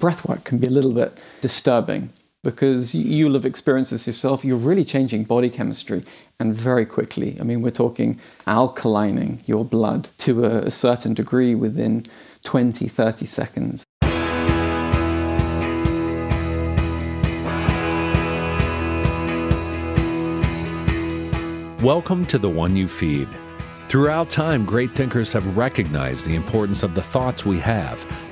breathwork can be a little bit disturbing because you'll have experienced this yourself. You're really changing body chemistry and very quickly. I mean, we're talking alkalining your blood to a, a certain degree within 20, 30 seconds. Welcome to The One You Feed. Throughout time, great thinkers have recognized the importance of the thoughts we have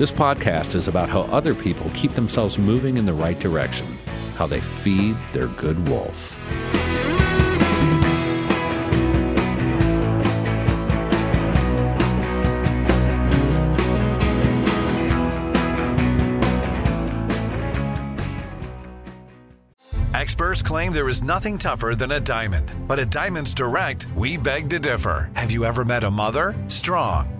This podcast is about how other people keep themselves moving in the right direction, how they feed their good wolf. Experts claim there is nothing tougher than a diamond. But at Diamonds Direct, we beg to differ. Have you ever met a mother? Strong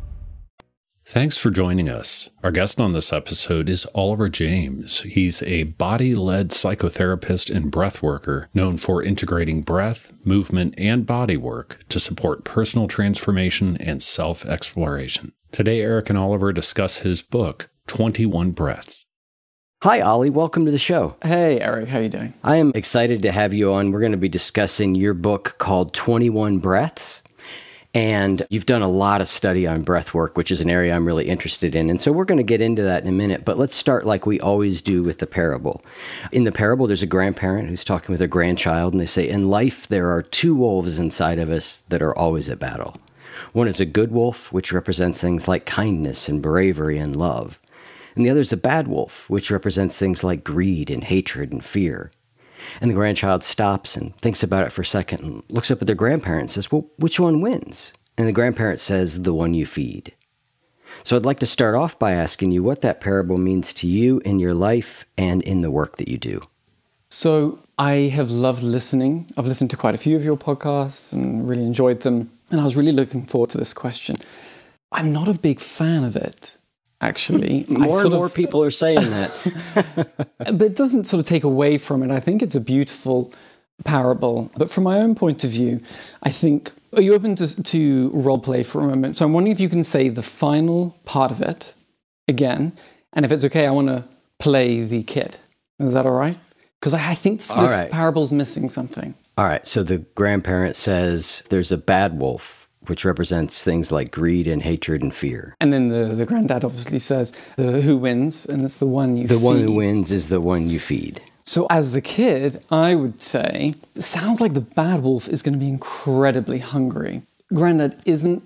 Thanks for joining us. Our guest on this episode is Oliver James. He's a body led psychotherapist and breath worker known for integrating breath, movement, and body work to support personal transformation and self exploration. Today, Eric and Oliver discuss his book, 21 Breaths. Hi, Ollie. Welcome to the show. Hey, Eric. How you doing? I am excited to have you on. We're going to be discussing your book called 21 Breaths. And you've done a lot of study on breath work, which is an area I'm really interested in. And so we're going to get into that in a minute, but let's start like we always do with the parable. In the parable, there's a grandparent who's talking with a grandchild, and they say, In life, there are two wolves inside of us that are always at battle. One is a good wolf, which represents things like kindness and bravery and love. And the other is a bad wolf, which represents things like greed and hatred and fear. And the grandchild stops and thinks about it for a second and looks up at their grandparent and says, Well, which one wins? And the grandparent says, The one you feed. So I'd like to start off by asking you what that parable means to you in your life and in the work that you do. So I have loved listening. I've listened to quite a few of your podcasts and really enjoyed them. And I was really looking forward to this question. I'm not a big fan of it actually. more and more of, people are saying that. but it doesn't sort of take away from it. I think it's a beautiful parable. But from my own point of view, I think. Are you open to, to role play for a moment? So I'm wondering if you can say the final part of it again. And if it's okay, I want to play the kid. Is that all right? Because I, I, think this, this right. parable's missing something. All right. So the grandparent says there's a bad wolf which represents things like greed and hatred and fear. And then the, the granddad obviously says, the, who wins, and it's the one you feed. the feed. one who wins is the one you feed. So, as the kid, I would say, it sounds like the bad wolf is going to be incredibly hungry. Granddad, isn't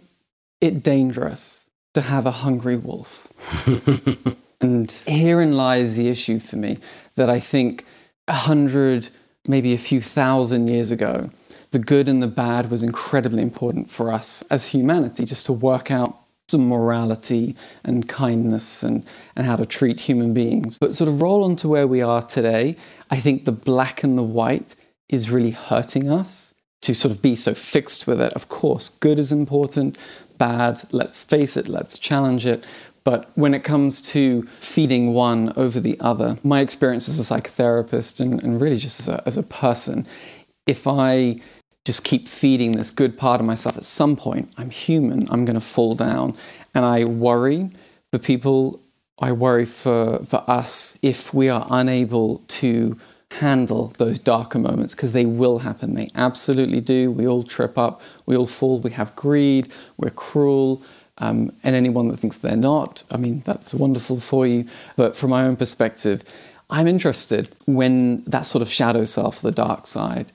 it dangerous to have a hungry wolf? and herein lies the issue for me that I think a hundred, maybe a few thousand years ago, the good and the bad was incredibly important for us as humanity, just to work out some morality and kindness and, and how to treat human beings. But sort of roll on to where we are today, I think the black and the white is really hurting us to sort of be so fixed with it. Of course, good is important, bad, let's face it, let's challenge it. But when it comes to feeding one over the other, my experience as a psychotherapist and, and really just as a, as a person, if I just keep feeding this good part of myself, at some point, I'm human, I'm going to fall down. And I worry for people, I worry for, for us if we are unable to handle those darker moments because they will happen. They absolutely do. We all trip up, we all fall, we have greed, we're cruel. Um, and anyone that thinks they're not, I mean, that's wonderful for you. But from my own perspective, I'm interested when that sort of shadow self, the dark side,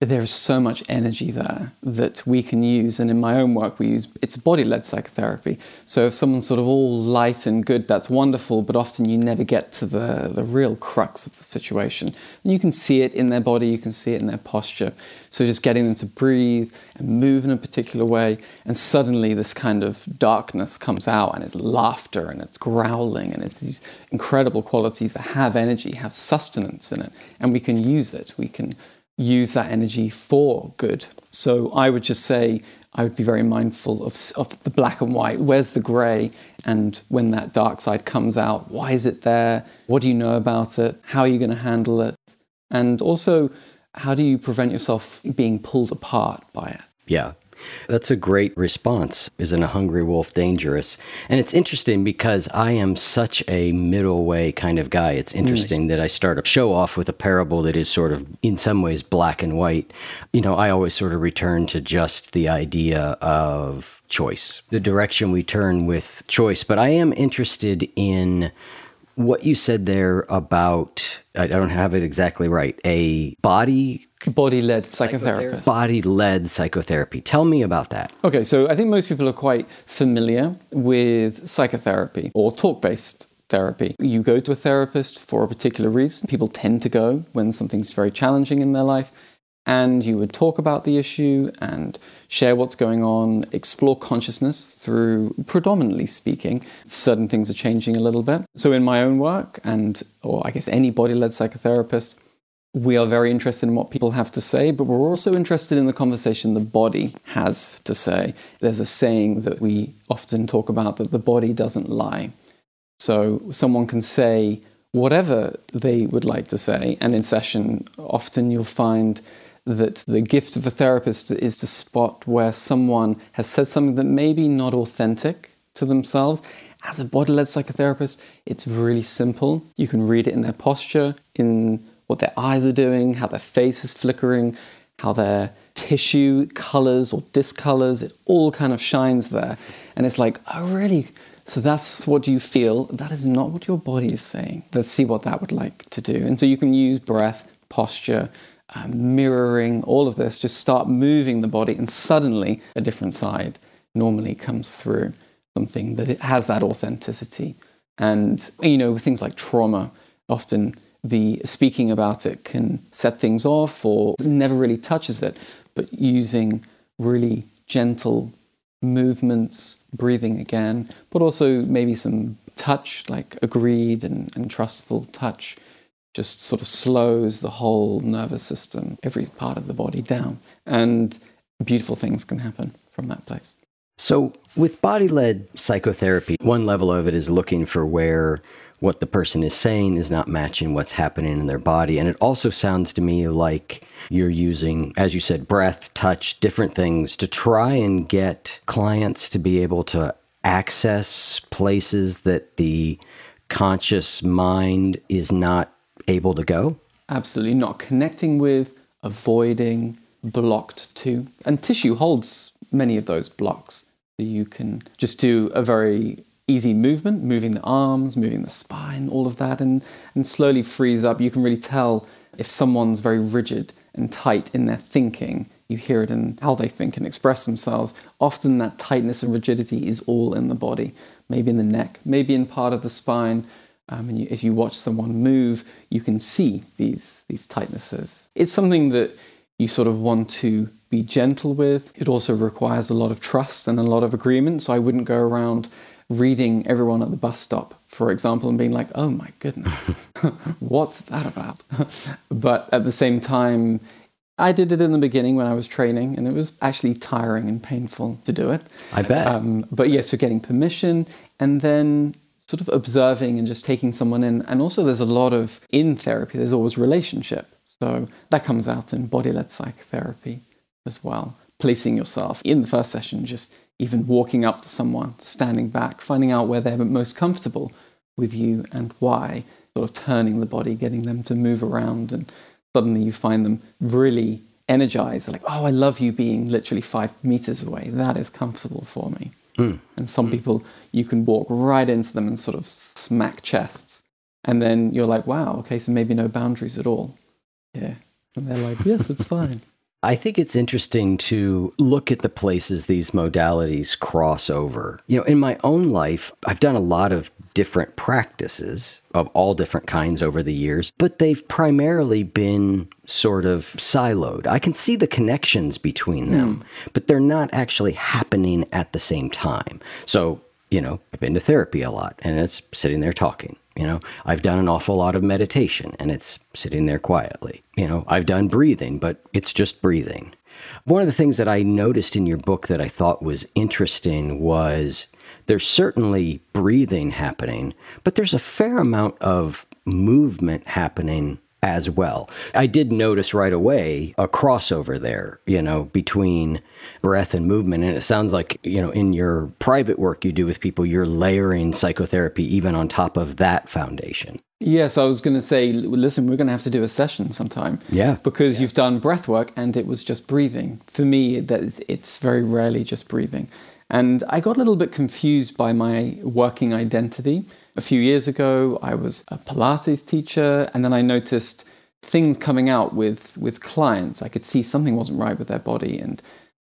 there's so much energy there that we can use. And in my own work, we use it's body led psychotherapy. So if someone's sort of all light and good, that's wonderful, but often you never get to the, the real crux of the situation. And you can see it in their body, you can see it in their posture. So just getting them to breathe and move in a particular way, and suddenly this kind of darkness comes out, and it's laughter and it's growling, and it's these incredible qualities that have energy, have sustenance in it, and we can use it. We can use that energy for good. So I would just say I would be very mindful of, of the black and white. Where's the grey? And when that dark side comes out, why is it there? What do you know about it? How are you going to handle it? And also, how do you prevent yourself being pulled apart by it? Yeah. That's a great response. Isn't a hungry wolf dangerous? And it's interesting because I am such a middle way kind of guy. It's interesting that I start a show off with a parable that is sort of, in some ways, black and white. You know, I always sort of return to just the idea of choice, the direction we turn with choice. But I am interested in what you said there about I don't have it exactly right. A body body led psychotherapist. Body led psychotherapy. Tell me about that. Okay, so I think most people are quite familiar with psychotherapy or talk based therapy. You go to a therapist for a particular reason. People tend to go when something's very challenging in their life and you would talk about the issue and share what's going on, explore consciousness through, predominantly speaking, certain things are changing a little bit. So, in my own work, and or I guess any body led psychotherapist, we are very interested in what people have to say, but we're also interested in the conversation the body has to say. There's a saying that we often talk about that the body doesn't lie. So, someone can say whatever they would like to say, and in session, often you'll find that the gift of the therapist is to spot where someone has said something that may be not authentic to themselves. As a body led psychotherapist, it's really simple. You can read it in their posture, in what their eyes are doing, how their face is flickering, how their tissue colors or discolors, it all kind of shines there. And it's like, oh, really? So that's what you feel. That is not what your body is saying. Let's see what that would like to do. And so you can use breath, posture, um, mirroring, all of this, just start moving the body, and suddenly a different side normally comes through something that has that authenticity. And, you know, things like trauma, often the speaking about it can set things off or never really touches it, but using really gentle movements, breathing again, but also maybe some touch, like agreed and, and trustful touch just sort of slows the whole nervous system, every part of the body down. And beautiful things can happen from that place. So, with body led psychotherapy, one level of it is looking for where what the person is saying is not matching what's happening in their body. And it also sounds to me like you're using, as you said, breath, touch, different things to try and get clients to be able to access places that the conscious mind is not able to go? Absolutely not. Connecting with, avoiding, blocked to. And tissue holds many of those blocks. So you can just do a very easy movement, moving the arms, moving the spine, all of that, and, and slowly frees up. You can really tell if someone's very rigid and tight in their thinking. You hear it in how they think and express themselves. Often that tightness and rigidity is all in the body, maybe in the neck, maybe in part of the spine, um, and you, as you watch someone move, you can see these, these tightnesses. It's something that you sort of want to be gentle with. It also requires a lot of trust and a lot of agreement. So I wouldn't go around reading everyone at the bus stop, for example, and being like, oh my goodness, what's that about? but at the same time, I did it in the beginning when I was training, and it was actually tiring and painful to do it. I bet. Um, but yes, yeah, so getting permission and then sort of observing and just taking someone in. And also, there's a lot of in therapy, there's always relationship. So that comes out in body led psychotherapy as well. Placing yourself in the first session, just even walking up to someone, standing back, finding out where they're most comfortable with you and why, sort of turning the body, getting them to move around. And suddenly you find them really energized. They're like, oh, I love you being literally five meters away. That is comfortable for me. Mm. And some people, you can walk right into them and sort of smack chests. And then you're like, wow, okay, so maybe no boundaries at all. Yeah. And they're like, yes, it's fine. I think it's interesting to look at the places these modalities cross over. You know, in my own life, I've done a lot of different practices of all different kinds over the years, but they've primarily been sort of siloed. I can see the connections between them, mm. but they're not actually happening at the same time. So, you know, I've been to therapy a lot and it's sitting there talking. You know, I've done an awful lot of meditation and it's sitting there quietly. You know, I've done breathing, but it's just breathing. One of the things that I noticed in your book that I thought was interesting was there's certainly breathing happening, but there's a fair amount of movement happening as well. I did notice right away a crossover there, you know, between breath and movement. And it sounds like, you know, in your private work you do with people, you're layering psychotherapy even on top of that foundation. Yes, I was going to say, listen, we're going to have to do a session sometime. Yeah. Because yeah. you've done breath work and it was just breathing. For me, that it's very rarely just breathing. And I got a little bit confused by my working identity. A few years ago, I was a Pilates teacher, and then I noticed things coming out with, with clients. I could see something wasn't right with their body. And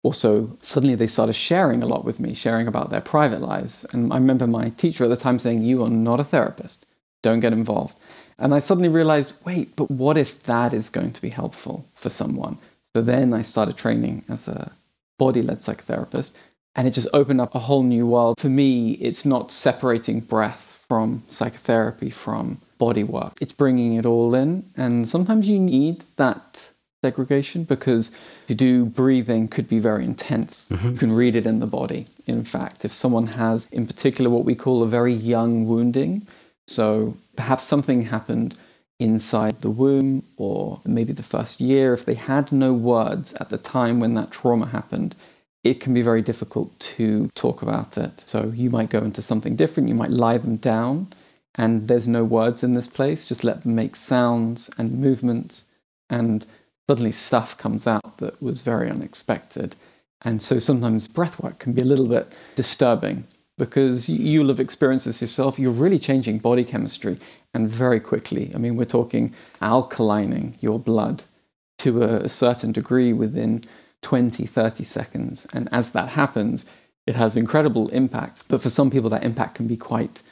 also, suddenly they started sharing a lot with me, sharing about their private lives. And I remember my teacher at the time saying, You are not a therapist, don't get involved. And I suddenly realized, wait, but what if that is going to be helpful for someone? So then I started training as a body led psychotherapist. And it just opened up a whole new world. For me, it's not separating breath from psychotherapy, from body work. It's bringing it all in. And sometimes you need that segregation because to do breathing could be very intense. Mm-hmm. You can read it in the body. In fact, if someone has, in particular, what we call a very young wounding, so perhaps something happened inside the womb or maybe the first year, if they had no words at the time when that trauma happened, it can be very difficult to talk about it. So you might go into something different, you might lie them down, and there's no words in this place, just let them make sounds and movements, and suddenly stuff comes out that was very unexpected. And so sometimes breathwork can be a little bit disturbing because you'll have experienced this yourself. You're really changing body chemistry and very quickly. I mean, we're talking alkalining your blood to a certain degree within 20, 30 seconds. And as that happens, it has incredible impact. But for some people, that impact can be quite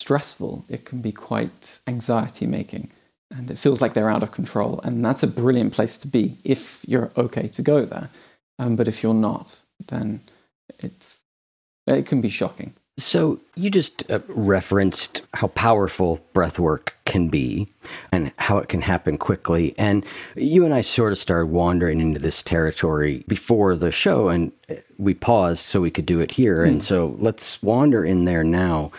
stressful, it can be quite anxiety making, and it feels like they're out of control. And that's a brilliant place to be if you're okay to go there. Um, but if you're not, then it's it can be shocking. So, you just uh, referenced how powerful breath work can be and how it can happen quickly. And you and I sort of started wandering into this territory before the show, and uh, we paused so we could do it here. Mm. And so, let's wander in there now.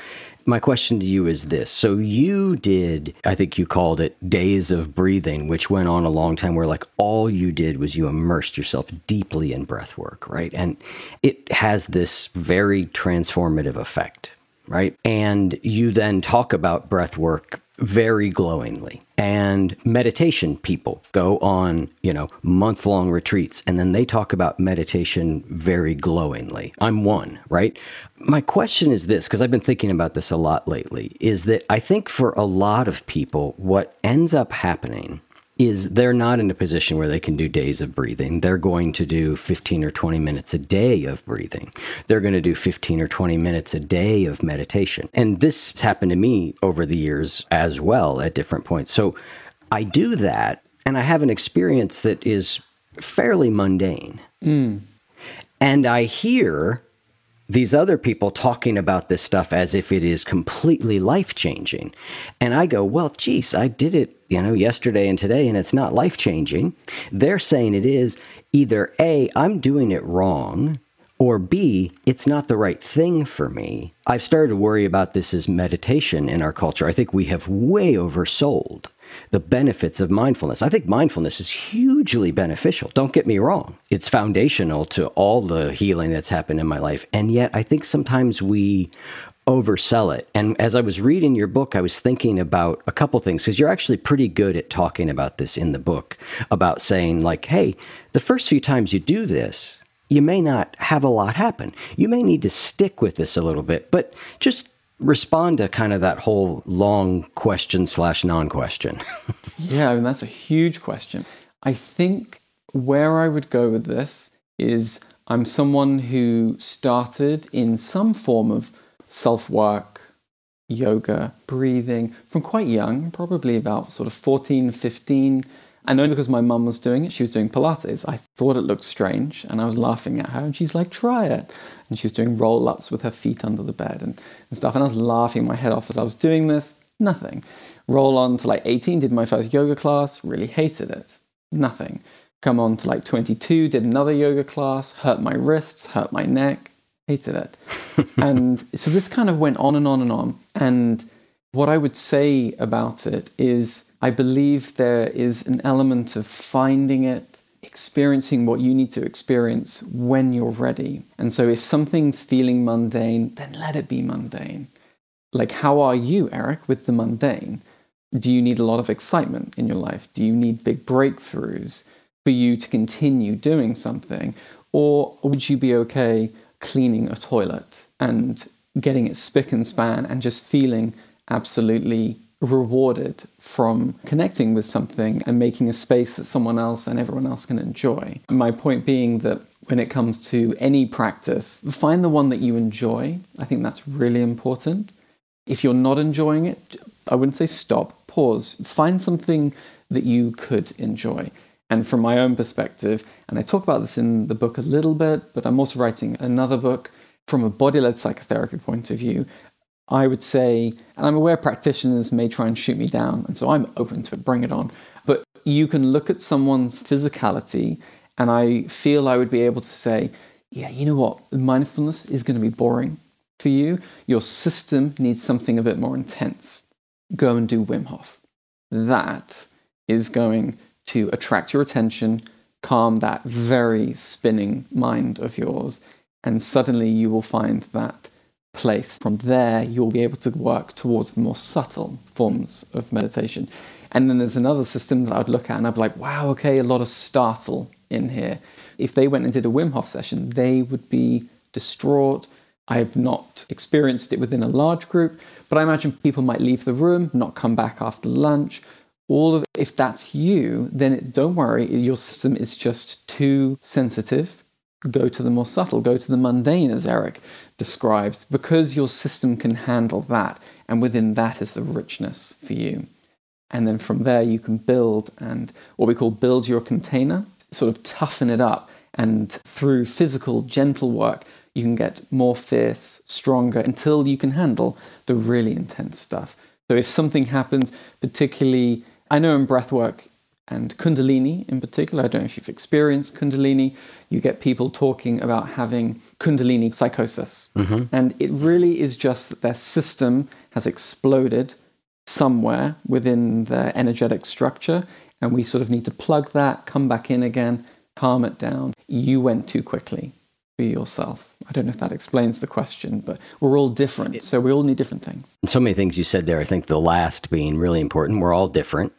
My question to you is this. So you did, I think you called it days of breathing, which went on a long time where like all you did was you immersed yourself deeply in breath work, right? And it has this very transformative effect, right? And you then talk about breath work very glowingly. And meditation people go on, you know, month long retreats and then they talk about meditation very glowingly. I'm one, right? My question is this because I've been thinking about this a lot lately is that I think for a lot of people, what ends up happening is they're not in a position where they can do days of breathing. They're going to do 15 or 20 minutes a day of breathing. They're going to do 15 or 20 minutes a day of meditation. And this has happened to me over the years as well at different points. So I do that and I have an experience that is fairly mundane. Mm. And I hear these other people talking about this stuff as if it is completely life changing. And I go, well, geez, I did it, you know, yesterday and today, and it's not life changing. They're saying it is either A, I'm doing it wrong, or B, it's not the right thing for me. I've started to worry about this as meditation in our culture. I think we have way oversold the benefits of mindfulness. I think mindfulness is hugely beneficial. Don't get me wrong. It's foundational to all the healing that's happened in my life. And yet, I think sometimes we oversell it. And as I was reading your book, I was thinking about a couple things because you're actually pretty good at talking about this in the book about saying, like, hey, the first few times you do this, you may not have a lot happen. You may need to stick with this a little bit, but just respond to kind of that whole long question slash non question. yeah, I mean, that's a huge question. I think where I would go with this is I'm someone who started in some form of self work, yoga, breathing from quite young, probably about sort of 14, 15. And only because my mum was doing it, she was doing Pilates. I thought it looked strange and I was laughing at her. And she's like, try it. And she was doing roll ups with her feet under the bed and, and stuff. And I was laughing my head off as I was doing this. Nothing. Roll on to like 18, did my first yoga class, really hated it. Nothing. Come on to like 22, did another yoga class, hurt my wrists, hurt my neck, hated it. and so this kind of went on and on and on. And what I would say about it is I believe there is an element of finding it, experiencing what you need to experience when you're ready. And so if something's feeling mundane, then let it be mundane. Like, how are you, Eric, with the mundane? Do you need a lot of excitement in your life? Do you need big breakthroughs for you to continue doing something? Or would you be okay cleaning a toilet and getting it spick and span and just feeling absolutely rewarded from connecting with something and making a space that someone else and everyone else can enjoy. My point being that when it comes to any practice, find the one that you enjoy. I think that's really important. If you're not enjoying it, I wouldn't say stop, pause, find something that you could enjoy. And from my own perspective, and I talk about this in the book a little bit, but I'm also writing another book from a body led psychotherapy point of view I would say, and I'm aware practitioners may try and shoot me down, and so I'm open to it, bring it on. But you can look at someone's physicality, and I feel I would be able to say, yeah, you know what, mindfulness is going to be boring for you. Your system needs something a bit more intense. Go and do Wim Hof. That is going to attract your attention, calm that very spinning mind of yours, and suddenly you will find that place. From there, you'll be able to work towards the more subtle forms of meditation. And then there's another system that I'd look at and I'd be like, wow, okay, a lot of startle in here. If they went and did a Wim Hof session, they would be distraught. I have not experienced it within a large group, but I imagine people might leave the room, not come back after lunch. All of if that's you, then don't worry, your system is just too sensitive go to the more subtle, go to the mundane, as Eric describes, because your system can handle that. And within that is the richness for you. And then from there, you can build and what we call build your container, sort of toughen it up. And through physical, gentle work, you can get more fierce, stronger until you can handle the really intense stuff. So if something happens, particularly, I know in breath work, and Kundalini in particular. I don't know if you've experienced Kundalini. You get people talking about having Kundalini psychosis. Mm-hmm. And it really is just that their system has exploded somewhere within their energetic structure. And we sort of need to plug that, come back in again, calm it down. You went too quickly for yourself. I don't know if that explains the question, but we're all different. So we all need different things. And so many things you said there. I think the last being really important. We're all different.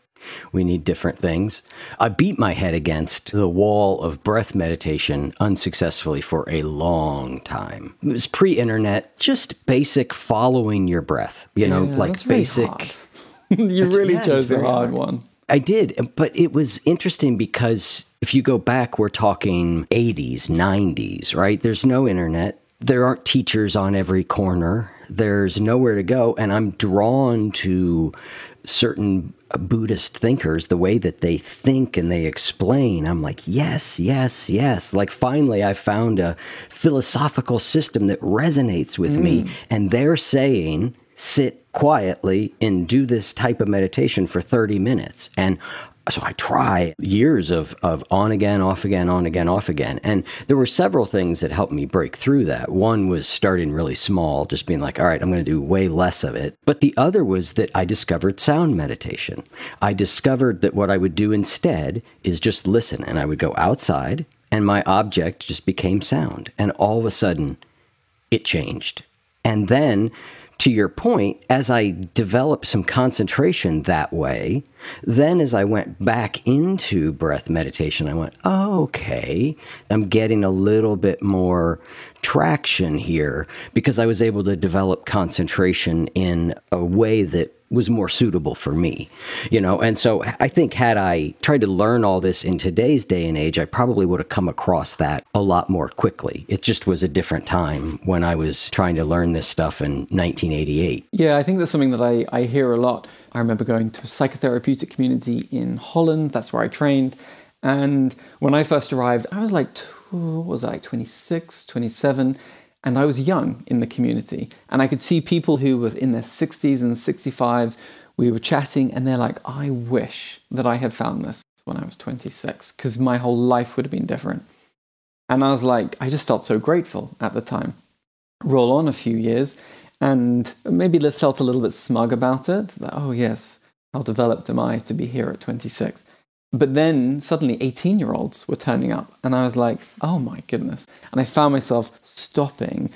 We need different things. I beat my head against the wall of breath meditation unsuccessfully for a long time. It was pre internet, just basic following your breath, you know, yeah, like basic. you really yeah, chose the hard, hard one. I did, but it was interesting because if you go back, we're talking 80s, 90s, right? There's no internet. There aren't teachers on every corner. There's nowhere to go. And I'm drawn to certain Buddhist thinkers, the way that they think and they explain, I'm like, yes, yes, yes. Like finally, I found a philosophical system that resonates with mm. me. And they're saying, sit quietly and do this type of meditation for 30 minutes. And so I try years of, of on again, off again, on again, off again. And there were several things that helped me break through that. One was starting really small, just being like, all right, I'm going to do way less of it. But the other was that I discovered sound meditation. I discovered that what I would do instead is just listen, and I would go outside, and my object just became sound. And all of a sudden, it changed. And then to your point, as I developed some concentration that way, then as I went back into breath meditation, I went, oh, okay, I'm getting a little bit more traction here because I was able to develop concentration in a way that was more suitable for me, you know. And so I think had I tried to learn all this in today's day and age, I probably would have come across that a lot more quickly. It just was a different time when I was trying to learn this stuff in 1988. Yeah, I think that's something that I, I hear a lot. I remember going to a psychotherapeutic community in Holland. That's where I trained. And when I first arrived, I was like, what was I, like 26, 27? And I was young in the community. And I could see people who were in their 60s and 65s. We were chatting, and they're like, I wish that I had found this when I was 26, because my whole life would have been different. And I was like, I just felt so grateful at the time. Roll on a few years, and maybe felt a little bit smug about it. That, oh, yes, how developed am I to be here at 26? But then suddenly 18 year olds were turning up, and I was like, oh my goodness. And I found myself stopping,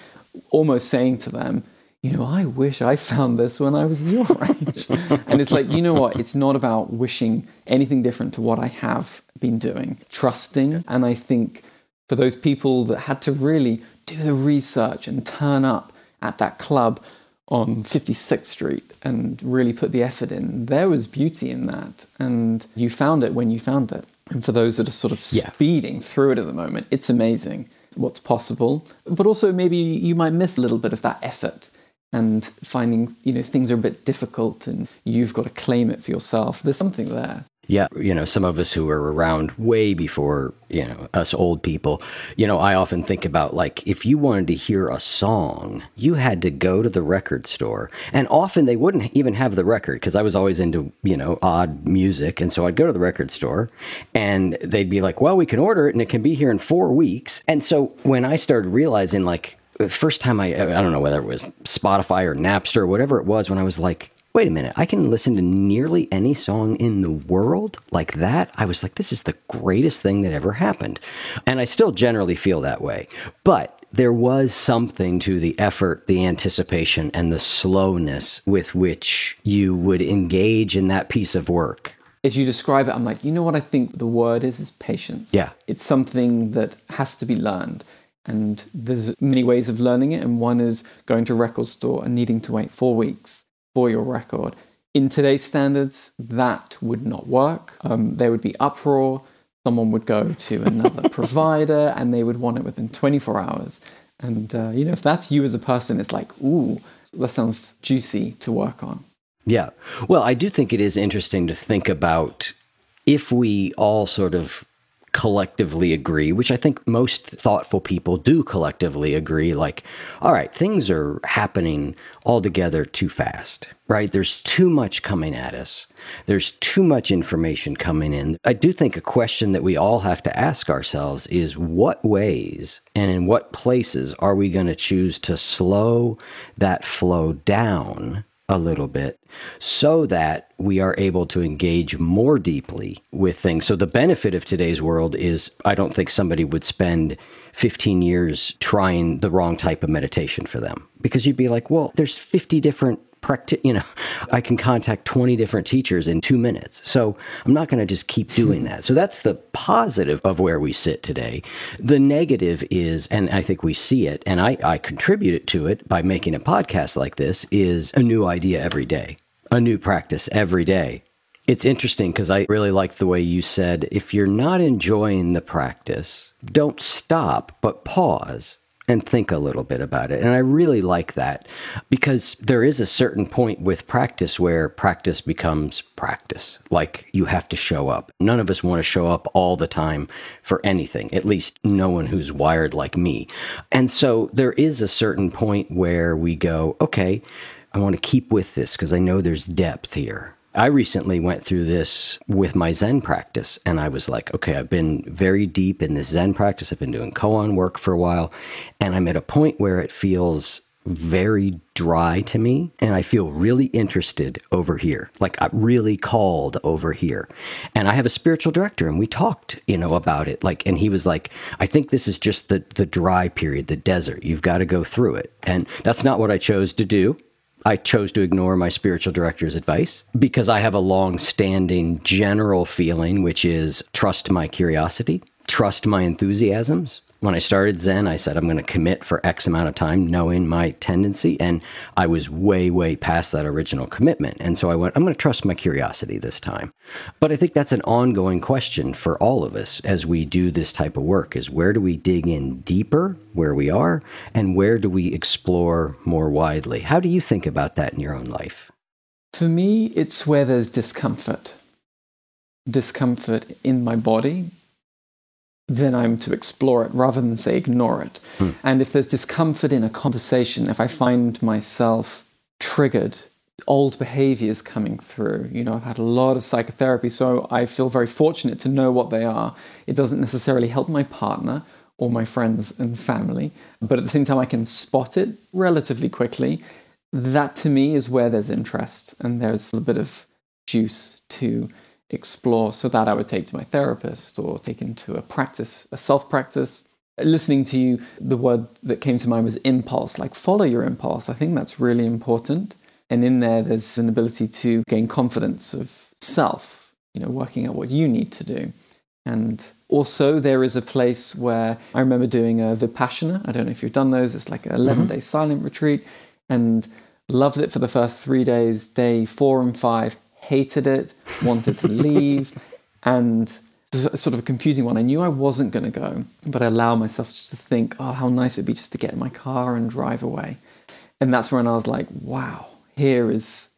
almost saying to them, you know, I wish I found this when I was your age. and it's like, you know what? It's not about wishing anything different to what I have been doing, trusting. And I think for those people that had to really do the research and turn up at that club on 56th Street and really put the effort in. There was beauty in that, and you found it when you found it. And for those that are sort of Yeah. speeding through it at the moment, it's amazing what's possible. But also, maybe you might miss a little bit of that effort and finding, you know, things are a bit difficult and you've got to claim it for yourself. There's something there. Yeah, you know, some of us who were around way before, you know, us old people, you know, I often think about like if you wanted to hear a song, you had to go to the record store. And often they wouldn't even have the record because I was always into, you know, odd music. And so I'd go to the record store and they'd be like, well, we can order it and it can be here in four weeks. And so when I started realizing, like, the first time I, I don't know whether it was Spotify or Napster or whatever it was, when I was like, wait a minute, I can listen to nearly any song in the world like that. I was like, this is the greatest thing that ever happened. And I still generally feel that way. But there was something to the effort, the anticipation, and the slowness with which you would engage in that piece of work. As you describe it, I'm like, you know what I think the word is? Is patience. Yeah. It's something that has to be learned. And there's many ways of learning it. And one is going to a record store and needing to wait four weeks for your record. In today's standards, that would not work. Um, there would be uproar. Someone would go to another provider and they would want it within 24 hours. And, uh, you know, if that's you as a person, it's like, ooh, that sounds juicy to work on. Yeah. Well, I do think it is interesting to think about if we all sort of collectively agree, which I think most thoughtful people do collectively agree, like, all right, things are happening altogether too fast, right? There's too much coming at us. There's too much information coming in. I do think a question that we all have to ask ourselves is what ways and in what places are we going to choose to slow that flow down a little bit so that we are able to engage more deeply with things. So, the benefit of today's world is I don't think somebody would spend 15 years trying the wrong type of meditation for them because you'd be like, well, there's 50 different you know, I can contact 20 different teachers in two minutes. So I'm not going to just keep doing that. So that's the positive of where we sit today. The negative is, and I think we see it, and I, I contributed to it by making a podcast like this, is a new idea every day, a new practice every day. It's interesting because I really liked the way you said if you're not enjoying the practice, don't stop, but pause and think a little bit about it. And I really like that because there is a certain point with practice where practice becomes practice. Like you have to show up. None of us want to show up all the time for anything, at least no one who's wired like me. And so there is a certain point where we go, okay, I want to keep with this because I know there's depth here. I recently went through this with my Zen practice, and I was like, okay, I've been very deep in this Zen practice. I've been doing koan work for a while, and I'm at a point where it feels very dry to me, and I feel really interested over here, like I'm really called over here. And I have a spiritual director, and we talked, you know, about it. Like, and he was like, I think this is just the the dry period, the desert. You've got to go through it, and that's not what I chose to do. I chose to ignore my spiritual director's advice because I have a long standing general feeling, which is trust my curiosity, trust my enthusiasms, When I started Zen, I said I'm going to commit for X amount of time, knowing my tendency. And I was way, way past that original commitment. And so I went, I'm going to trust my curiosity this time. But I think that's an ongoing question for all of us as we do this type of work is where do we dig in deeper where we are and where do we explore more widely? How do you think about that in your own life? For me, it's where there's discomfort. Discomfort in my body, then I'm to explore it rather than say ignore it. Hmm. And if there's discomfort in a conversation, if I find myself triggered, old behaviors coming through, you know, I've had a lot of psychotherapy, so I feel very fortunate to know what they are. It doesn't necessarily help my partner or my friends and family, but at the same time, I can spot it relatively quickly. That to me is where there's interest and there's a bit of juice to explore. So that I would take to my therapist or take into a practice, a self practice. Listening to you, the word that came to mind was impulse, like follow your impulse. I think that's really important. And in there, there's an ability to gain confidence of self, you know, working out what you need to do. And also, there is a place where I remember doing a Vipassana. I don't know if you've done those. It's like an 11 mm-hmm. day silent retreat and loved it for the first three days. Day four and five, hated it, wanted to leave, and it's sort of a confusing one. I knew I wasn't going to go, but I allowed myself just to think, oh, how nice it'd be just to get in my car and drive away. And that's when I was like, wow, here is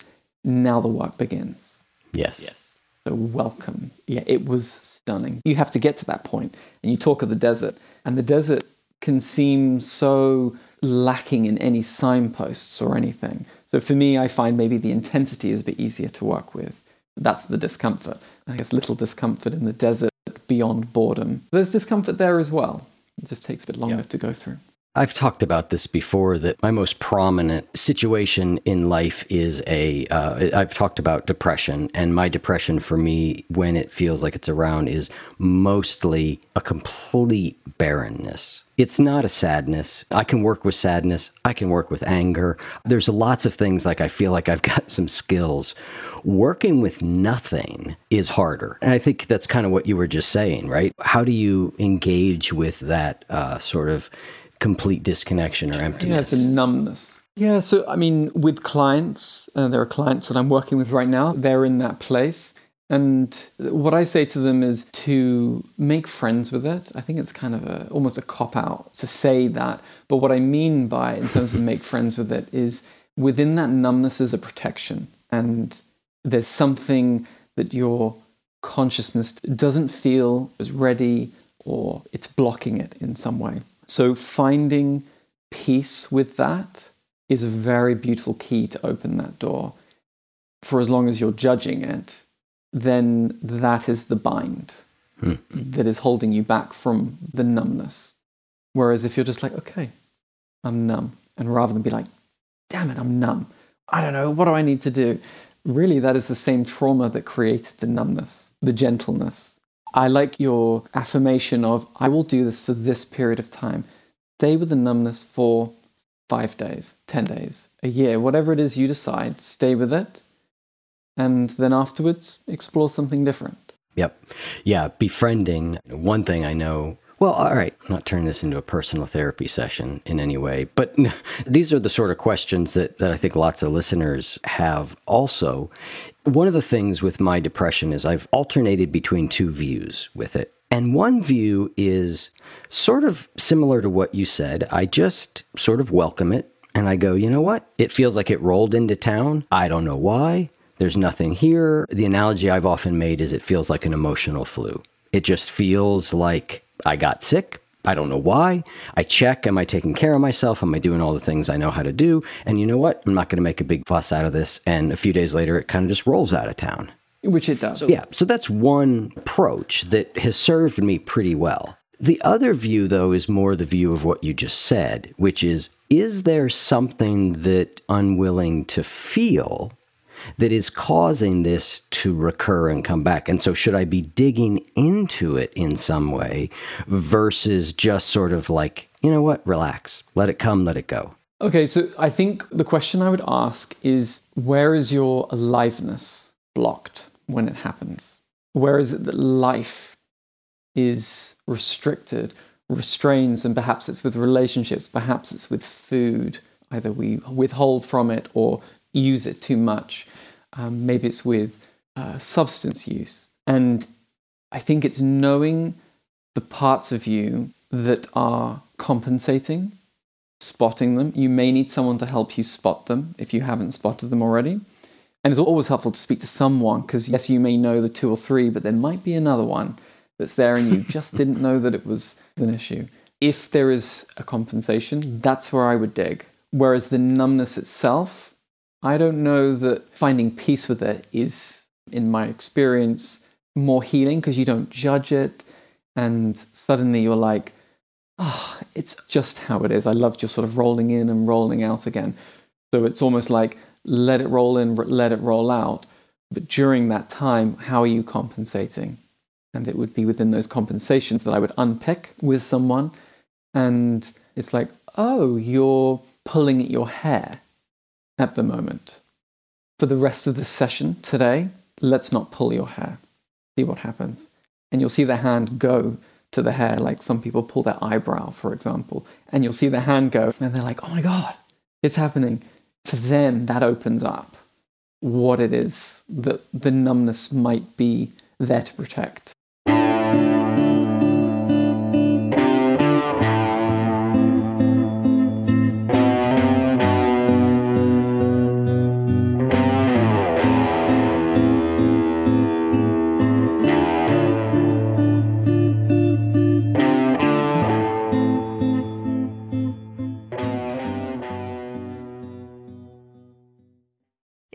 now the work begins. Yes. Yes. So welcome. Yeah, it was stunning. You have to get to that point, and you talk of the desert, and the desert can seem so lacking in any signposts or anything. So for me, I find maybe the intensity is a bit easier to work with. That's the discomfort. I guess little discomfort in the desert beyond boredom. There's discomfort there as well. It just takes a bit longer yeah. to go through. I've talked about this before that my most prominent situation in life is a. have uh, talked about depression, and my depression for me, when it feels like it's around, is mostly a complete barrenness. It's not a sadness. I can work with sadness. I can work with anger. There's lots of things like I feel like I've got some skills. Working with nothing is harder. And I think that's kind of what you were just saying, right? How do you engage with that uh, sort of complete disconnection or emptiness. Yeah, it's a numbness. Yeah, so I mean, with clients, uh, there are clients that I'm working with right now, they're in that place. And what I say to them is to make friends with it. I think it's kind of a, almost a cop out to say that. But what I mean by, in terms of make friends with it, is within that numbness is a protection. And there's something that your consciousness doesn't feel as ready or it's blocking it in some way. So finding peace with that is a very beautiful key to open that door. For as long as you're judging it, then that is the bind hmm. that is holding you back from the numbness. Whereas if you're just like, okay, I'm numb, and rather than be like, damn it, I'm numb, I don't know, what do I need to do? Really, that is the same trauma that created the numbness, the gentleness, I like your affirmation of, I will do this for this period of time. Stay with the numbness for five days, 10 days, a year, whatever it is you decide, stay with it. And then afterwards, explore something different. Yep. Yeah. Befriending. One thing I know well, all right, not turning this into a personal therapy session in any way, but these are the sort of questions that, that I think lots of listeners have also. One of the things with my depression is I've alternated between two views with it. And one view is sort of similar to what you said. I just sort of welcome it and I go, you know what? It feels like it rolled into town. I don't know why. There's nothing here. The analogy I've often made is it feels like an emotional flu. It just feels like I got sick. I don't know why. I check, am I taking care of myself? Am I doing all the things I know how to do? And you know what? I'm not going to make a big fuss out of this. And a few days later, it kind of just rolls out of town. Which it does. So, yeah. So that's one approach that has served me pretty well. The other view, though, is more the view of what you just said, which is is there something that unwilling to feel that is causing this to recur and come back. And so, should I be digging into it in some way versus just sort of like, you know what, relax, let it come, let it go? Okay, so I think the question I would ask is where is your aliveness blocked when it happens? Where is it that life is restricted restrains, and perhaps it's with relationships, perhaps it's with food. Either we withhold from it or use it too much. Um, maybe it's with uh, substance use. And I think it's knowing the parts of you that are compensating, spotting them. You may need someone to help you spot them if you haven't spotted them already. And it's always helpful to speak to someone because, yes, you may know the two or three, but there might be another one that's there and you just didn't know that it was an issue. If there is a compensation, that's where I would dig. Whereas the numbness itself, I don't know that finding peace with it is, in my experience, more healing because you don't judge it. And suddenly you're like, oh, it's just how it is. I loved your sort of rolling in and rolling out again. So it's almost like let it roll in, let it roll out. But during that time, how are you compensating? And it would be within those compensations that I would unpick with someone. And it's like, oh, you're pulling at your hair at the moment. For the rest of the session today, let's not pull your hair. See what happens. And you'll see the hand go to the hair, like some people pull their eyebrow, for example. And you'll see the hand go, and they're like, oh my God, it's happening. For them, that opens up what it is that the numbness might be there to protect.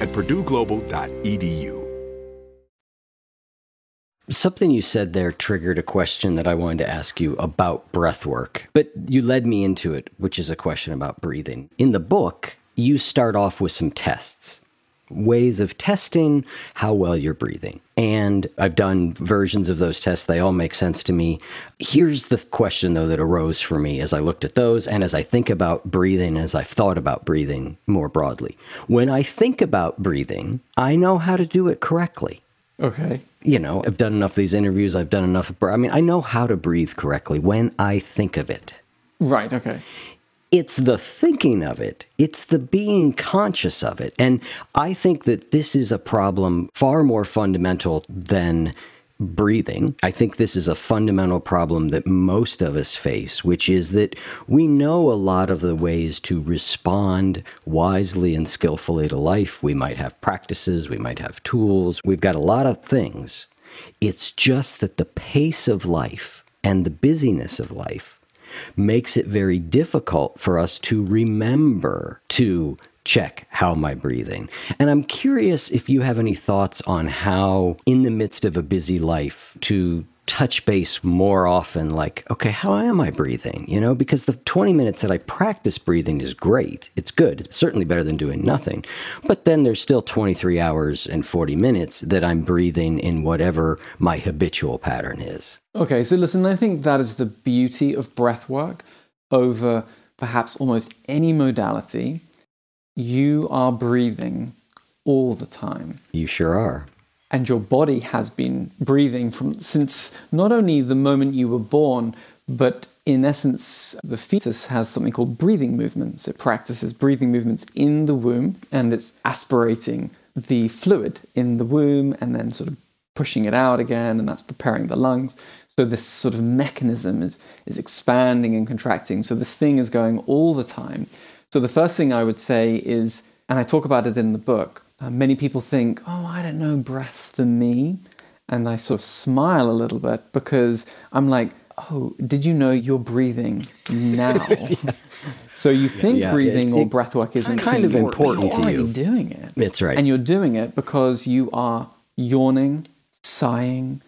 at purdueglobal.edu. Something you said there triggered a question that I wanted to ask you about breath work, but you led me into it, which is a question about breathing. In the book, you start off with some tests, ways of testing how well you're breathing. And I've done versions of those tests. They all make sense to me. Here's the question, though, that arose for me as I looked at those and as I think about breathing, as I've thought about breathing more broadly. When I think about breathing, I know how to do it correctly. Okay. You know, I've done enough of these interviews, I've done enough. I mean, I know how to breathe correctly when I think of it. Right, okay. It's the thinking of it, it's the being conscious of it. And I think that this is a problem far more fundamental than breathing. I think this is a fundamental problem that most of us face, which is that we know a lot of the ways to respond wisely and skillfully to life. We might have practices, we might have tools, we've got a lot of things. It's just that the pace of life and the busyness of life makes it very difficult for us to remember to check how am I breathing. And I'm curious if you have any thoughts on how, in the midst of a busy life, to touch base more often like okay how am i breathing? You know because the 20 minutes that i practice breathing is great. It's good. It's certainly better than doing nothing. But then there's still 23 hours and 40 minutes that i'm breathing in whatever my habitual pattern is. Okay so listen i think that is the beauty of breath work over perhaps almost any modality. You are breathing all the time. You sure are and your body has been breathing from since not only the moment you were born, but in essence, the fetus has something called breathing movements. It practices breathing movements in the womb and it's aspirating the fluid in the womb and then sort of pushing it out again, and that's preparing the lungs. So this sort of mechanism is, is expanding and contracting. So this thing is going all the time. So the first thing I would say is, and I talk about it in the book, uh, many people think, oh, I don't know, breaths for me. And I sort of smile a little bit because I'm like, oh, did you know you're breathing now? yeah. So you think yeah, breathing or breath work is kind of important to you. doing it. That's right. And you're doing it because you are yawning, sighing,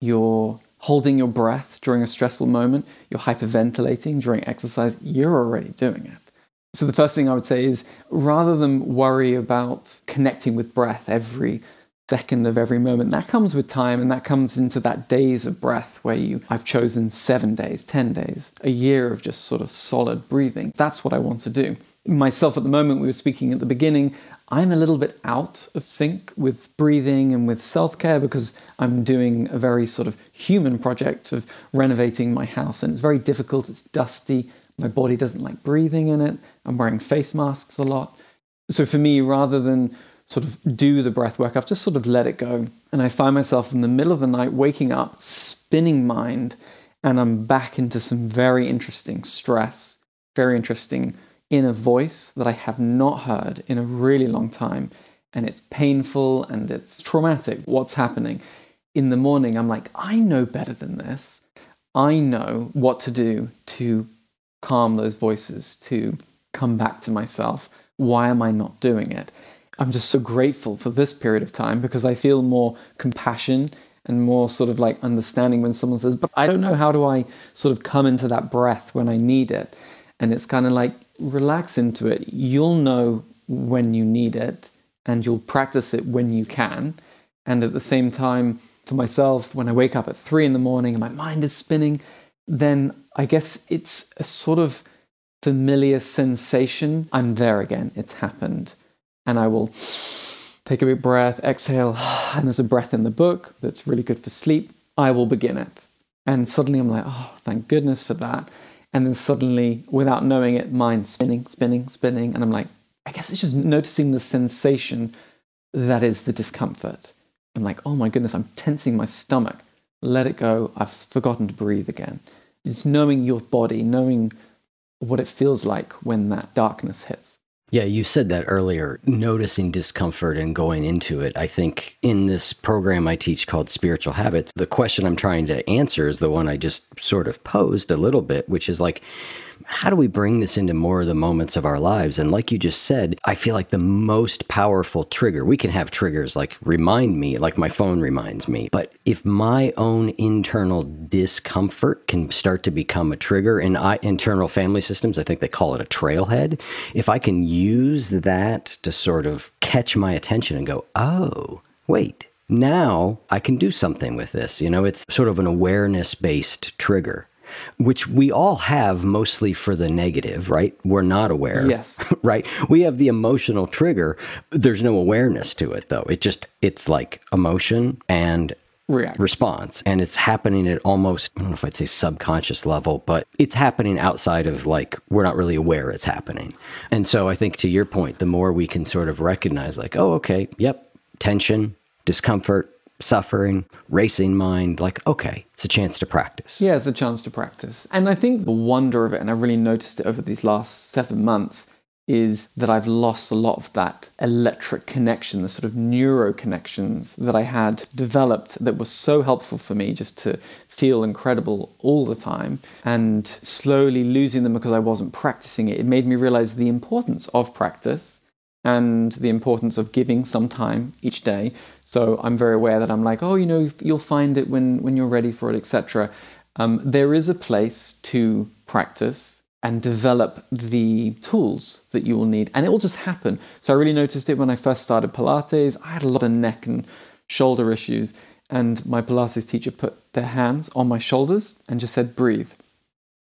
you're holding your breath during a stressful moment, you're hyperventilating during exercise. You're already doing it. So, the first thing I would say is rather than worry about connecting with breath every second of every moment, that comes with time and that comes into that days of breath where you, I've chosen seven days, 10 days, a year of just sort of solid breathing. That's what I want to do. Myself, at the moment, we were speaking at the beginning, I'm a little bit out of sync with breathing and with self care because I'm doing a very sort of human project of renovating my house and it's very difficult, it's dusty, my body doesn't like breathing in it. I'm wearing face masks a lot. So for me, rather than sort of do the breath work, I've just sort of let it go. And I find myself in the middle of the night waking up, spinning mind, and I'm back into some very interesting stress, very interesting inner voice that I have not heard in a really long time. And it's painful and it's traumatic what's happening. In the morning, I'm like, I know better than this. I know what to do to calm those voices, to come back to myself. Why am I not doing it? I'm just so grateful for this period of time because I feel more compassion and more sort of like understanding when someone says, But I don't know how do I sort of come into that breath when I need it. And it's kind of like, relax into it. You'll know when you need it and you'll practice it when you can. And at the same time, for myself, when I wake up at three in the morning and my mind is spinning, then I guess it's a sort of familiar sensation. I'm there again. It's happened. And I will take a big breath, exhale, and there's a breath in the book that's really good for sleep. I will begin it. And suddenly I'm like, oh, thank goodness for that. And then suddenly, without knowing it, mind spinning, spinning, spinning. And I'm like, I guess it's just noticing the sensation that is the discomfort. I'm like, oh my goodness, I'm tensing my stomach. Let it go. I've forgotten to breathe again. It's knowing your body, knowing what it feels like when that darkness hits. Yeah, you said that earlier, noticing discomfort and going into it. I think in this program I teach called Spiritual Habits, the question I'm trying to answer is the one I just sort of posed a little bit, which is like, how do we bring this into more of the moments of our lives? And like you just said, I feel like the most powerful trigger, we can have triggers like remind me, like my phone reminds me. But if my own internal discomfort can start to become a trigger in internal family systems, I think they call it a trailhead. If I can use that to sort of catch my attention and go, oh, wait, now I can do something with this. You know, it's sort of an awareness based trigger which we all have mostly for the negative, right? We're not aware. Yes. right? We have the emotional trigger. There's no awareness to it though. It just it's like emotion and React. response. And it's happening at almost, I don't know if I'd say subconscious level, but it's happening outside of like, we're not really aware it's happening. And so I think to your point, the more we can sort of recognize, like, oh, okay, yep, tension, discomfort, suffering, racing mind, like, okay, it's a chance to practice. Yeah, it's a chance to practice. And I think the wonder of it, and I've really noticed it over these last seven months, is that I've lost a lot of that electric connection, the sort of neuro connections that I had developed that were so helpful for me just to feel incredible all the time. And slowly losing them because I wasn't practicing it, it made me realize the importance of practice and the importance of giving some time each day. So I'm very aware that I'm like, oh, you know, you'll find it when, when you're ready for it, etc. Um, there is a place to practice and develop the tools that you will need. And it will just happen. So I really noticed it when I first started Pilates. I had a lot of neck and shoulder issues. And my Pilates teacher put their hands on my shoulders and just said, breathe.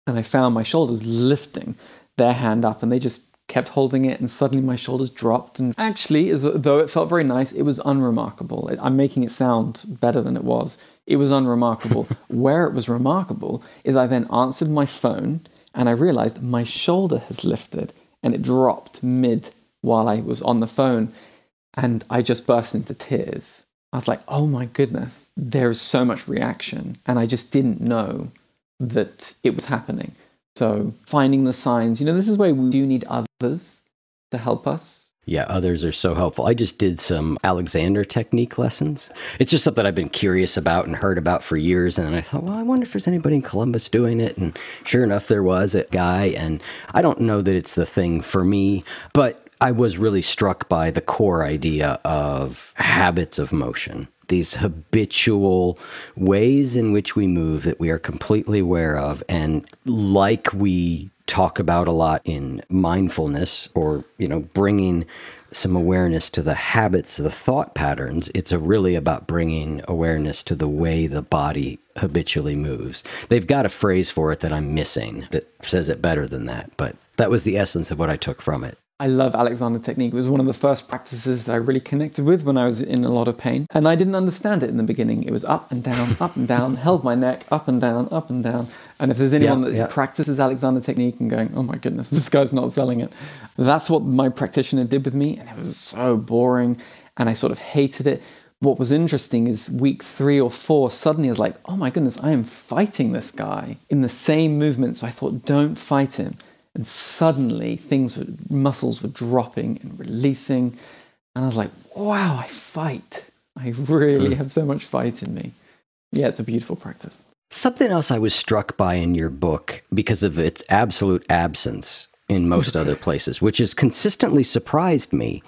And I found my shoulders lifting their hand up and they just kept holding it. And suddenly my shoulders dropped. And actually, though it felt very nice, it was unremarkable. I'm making it sound better than it was. It was unremarkable. Where it was remarkable is I then answered my phone and I realized my shoulder has lifted and it dropped mid while I was on the phone. And I just burst into tears. I was like, oh my goodness, there is so much reaction. And I just didn't know that it was happening. So finding the signs, you know, this is where we do need others to help us yeah, others are so helpful. I just did some Alexander technique lessons. It's just something I've been curious about and heard about for years. And I thought, well, I wonder if there's anybody in Columbus doing it. And sure enough, there was a guy. And I don't know that it's the thing for me, but I was really struck by the core idea of habits of motion these habitual ways in which we move that we are completely aware of and like we talk about a lot in mindfulness or, you know, bringing some awareness to the habits, the thought patterns. It's really about bringing awareness to the way the body habitually moves. They've got a phrase for it that I'm missing that says it better than that, but that was the essence of what I took from it. I love Alexander technique. It was one of the first practices that I really connected with when I was in a lot of pain. And I didn't understand it in the beginning. It was up and down, up and down, held my neck, up and down, up and down. And if there's anyone yeah, that yeah. practices Alexander technique and going, oh my goodness, this guy's not selling it, that's what my practitioner did with me. And it was so boring. And I sort of hated it. What was interesting is week three or four, suddenly I was like, oh my goodness, I am fighting this guy in the same movement. So I thought, don't fight him and suddenly things were, muscles were dropping and releasing. And I was like, wow, I fight. I really mm. have so much fight in me. Yeah, it's a beautiful practice. Something else I was struck by in your book because of its absolute absence in most other places, which has consistently surprised me,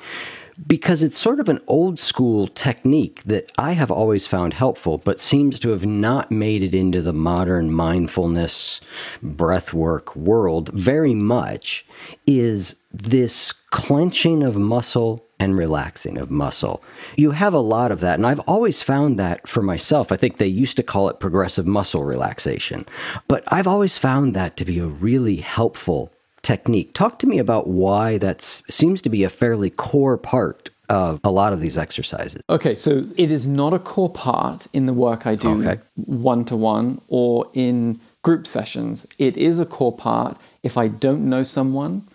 because it's sort of an old school technique that I have always found helpful, but seems to have not made it into the modern mindfulness breathwork world very much, is this clenching of muscle and relaxing of muscle. You have a lot of that, and I've always found that for myself. I think they used to call it progressive muscle relaxation, but I've always found that to be a really helpful technique. Talk to me about why that seems to be a fairly core part of a lot of these exercises. Okay, so it is not a core part in the work I do one to one or in group sessions. It is a core part if I don't know someone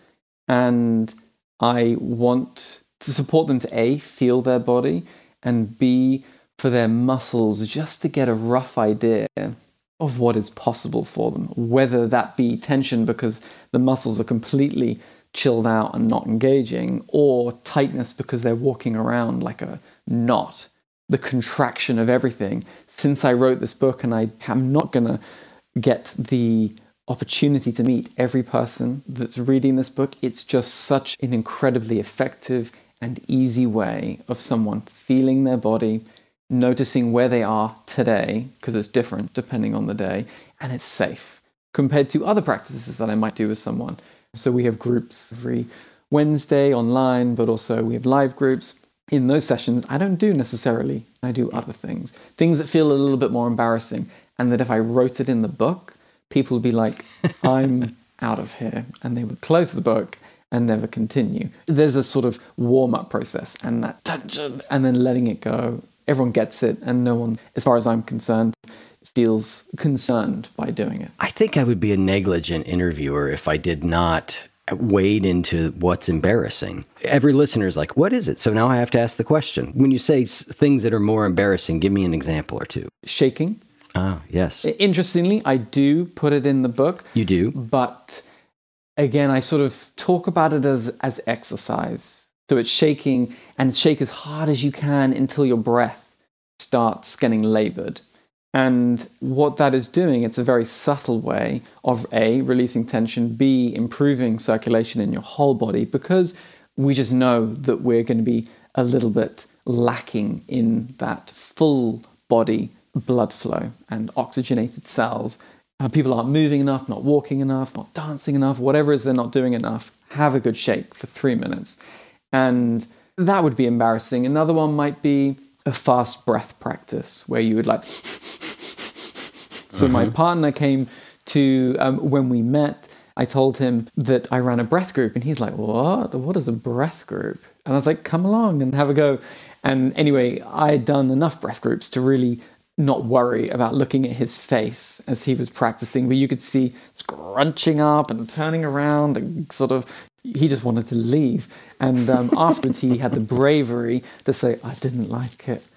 and I want to support them to A, feel their body, and B, for their muscles just to get a rough idea of what is possible for them, whether that be tension because the muscles are completely chilled out and not engaging, or tightness because they're walking around like a knot, the contraction of everything. Since I wrote this book, and I am not going to get the opportunity to meet every person that's reading this book, it's just such an incredibly effective and easy way of someone feeling their body noticing where they are today, because it's different depending on the day, and it's safe compared to other practices that I might do with someone. So we have groups every Wednesday online, but also we have live groups. In those sessions, I don't do necessarily, I do other things, things that feel a little bit more embarrassing, and that if I wrote it in the book, people would be like, I'm out of here, and they would close the book and never continue. There's a sort of warm up process and that tension, and then letting it go everyone gets it, and no one, as far as I'm concerned, feels concerned by doing it. I think I would be a negligent interviewer if I did not wade into what's embarrassing. Every listener is like, what is it? So now I have to ask the question. When you say things that are more embarrassing, give me an example or two. Shaking. Ah, yes. Interestingly, I do put it in the book. You do? But again, I sort of talk about it as, as exercise. So it's shaking and shake as hard as you can until your breath starts getting labored. And what that is doing, it's a very subtle way of A, releasing tension, B, improving circulation in your whole body because we just know that we're going to be a little bit lacking in that full body blood flow and oxygenated cells. Uh, people aren't moving enough, not walking enough, not dancing enough, whatever it is they're not doing enough. Have a good shake for three minutes. And that would be embarrassing. Another one might be a fast breath practice where you would like. so, my partner came to, um, when we met, I told him that I ran a breath group, and he's like, What? What is a breath group? And I was like, Come along and have a go. And anyway, I had done enough breath groups to really not worry about looking at his face as he was practicing, where you could see scrunching up and turning around and sort of he just wanted to leave. And um, afterwards, he had the bravery to say, "I didn't like it."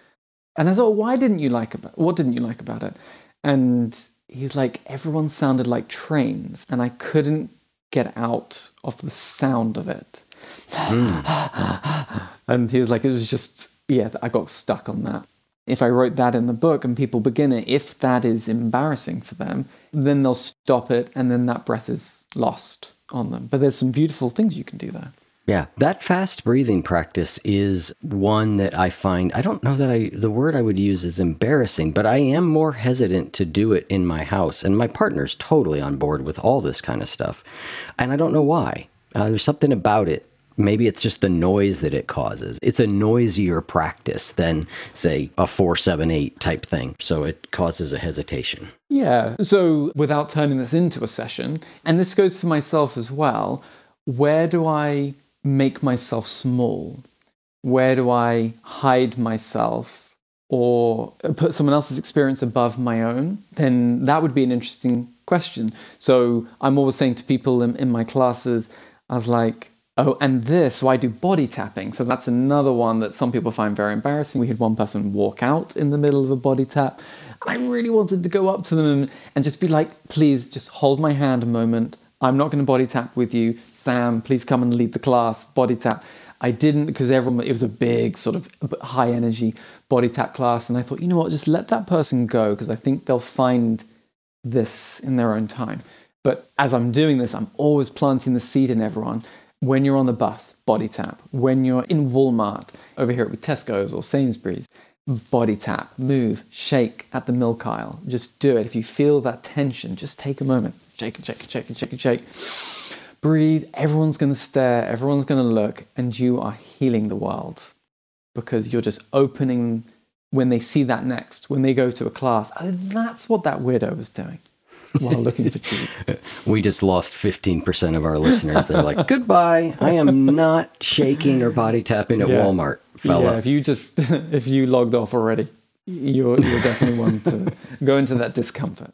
And I thought, "Why didn't you like it? What didn't you like about it?" And he's like, "Everyone sounded like trains, and I couldn't get out of the sound of it." Mm. and he was like, "It was just yeah, I got stuck on that." If I wrote that in the book and people begin it, if that is embarrassing for them, then they'll stop it and then that breath is lost on them. But there's some beautiful things you can do there. Yeah, that fast breathing practice is one that I find I don't know that I the word I would use is embarrassing, but I am more hesitant to do it in my house and my partner's totally on board with all this kind of stuff. And I don't know why. Uh, there's something about it Maybe it's just the noise that it causes. It's a noisier practice than, say, a 478 type thing. So it causes a hesitation. Yeah. So without turning this into a session, and this goes for myself as well, where do I make myself small? Where do I hide myself or put someone else's experience above my own? Then that would be an interesting question. So I'm always saying to people in, in my classes, I was like, Oh, and this, so I do body tapping. So that's another one that some people find very embarrassing. We had one person walk out in the middle of a body tap. And I really wanted to go up to them and just be like, please just hold my hand a moment. I'm not going to body tap with you. Sam, please come and lead the class, body tap. I didn't because everyone, it was a big sort of high energy body tap class. And I thought, you know what, just let that person go because I think they'll find this in their own time. But as I'm doing this, I'm always planting the seed in everyone when you're on the bus, body tap. When you're in Walmart, over here at Tesco's or Sainsbury's, body tap, move, shake at the milk aisle. Just do it. If you feel that tension, just take a moment. Shake and shake and shake and shake and shake. Breathe. Everyone's going to stare, everyone's going to look, and you are healing the world because you're just opening when they see that next, when they go to a class. Oh, that's what that weirdo was doing while looking for cheese. We just lost 15% of our listeners. They're like, goodbye. I am not shaking or body tapping at yeah. Walmart, fella. Yeah, if you just, if you logged off already, you're, you're definitely one to go into that discomfort.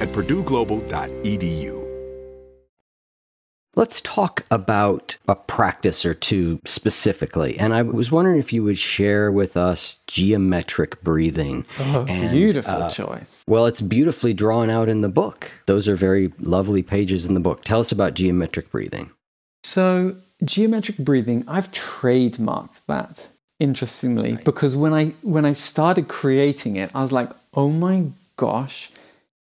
at purdueglobal.edu. Let's talk about a practice or two specifically. And I was wondering if you would share with us geometric breathing. Oh, And, beautiful uh, choice. Well, it's beautifully drawn out in the book. Those are very lovely pages in the book. Tell us about geometric breathing. So, geometric breathing, I've trademarked that interestingly because when I when I started creating it, I was like, "Oh my gosh,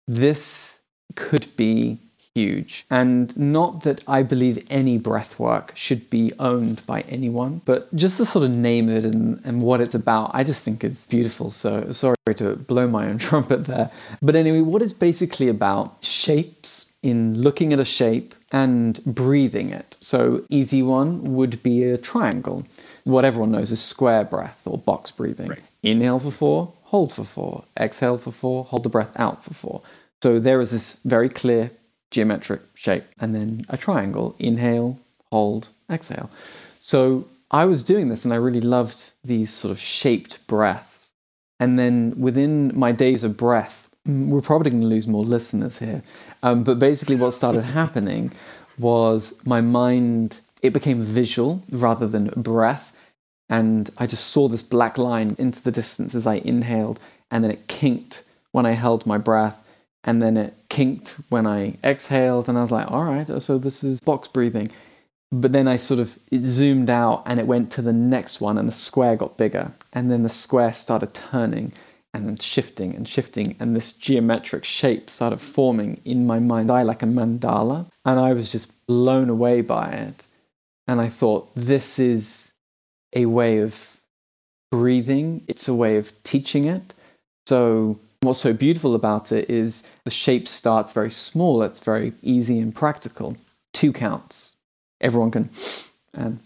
this could be huge." And not that I believe any breath work should be owned by anyone, but just the sort of name it and, and what it's about, I just think is beautiful. So sorry to blow my own trumpet there. But anyway, what it's basically about shapes in looking at a shape and breathing it. So, easy one would be a triangle. What everyone knows is square breath or box breathing. Inhale for four, hold for four, exhale for four, hold the breath out for four. So, there is this very clear geometric shape, and then a triangle inhale, hold, exhale. So, I was doing this and I really loved these sort of shaped breaths. And then within my days of breath, mm, we're probably going to lose more listeners here. Um, but basically, what started happening was my mind, it became visual rather than breath. And I just saw this black line into the distance as I inhaled, and then it kinked when I held my breath, and then it kinked when I exhaled. And I was like, all right, so this is box breathing. But then I sort of it zoomed out and it went to the next one, and the square got bigger. And then the square started turning and then shifting and shifting, and this geometric shape started forming in my mind's eye like a mandala. And I was just blown away by it. And I thought, this is a way of breathing, it's a way of teaching it. So, what's so beautiful about it is the shape starts very small, it's very easy and practical. Two counts. Everyone can, and,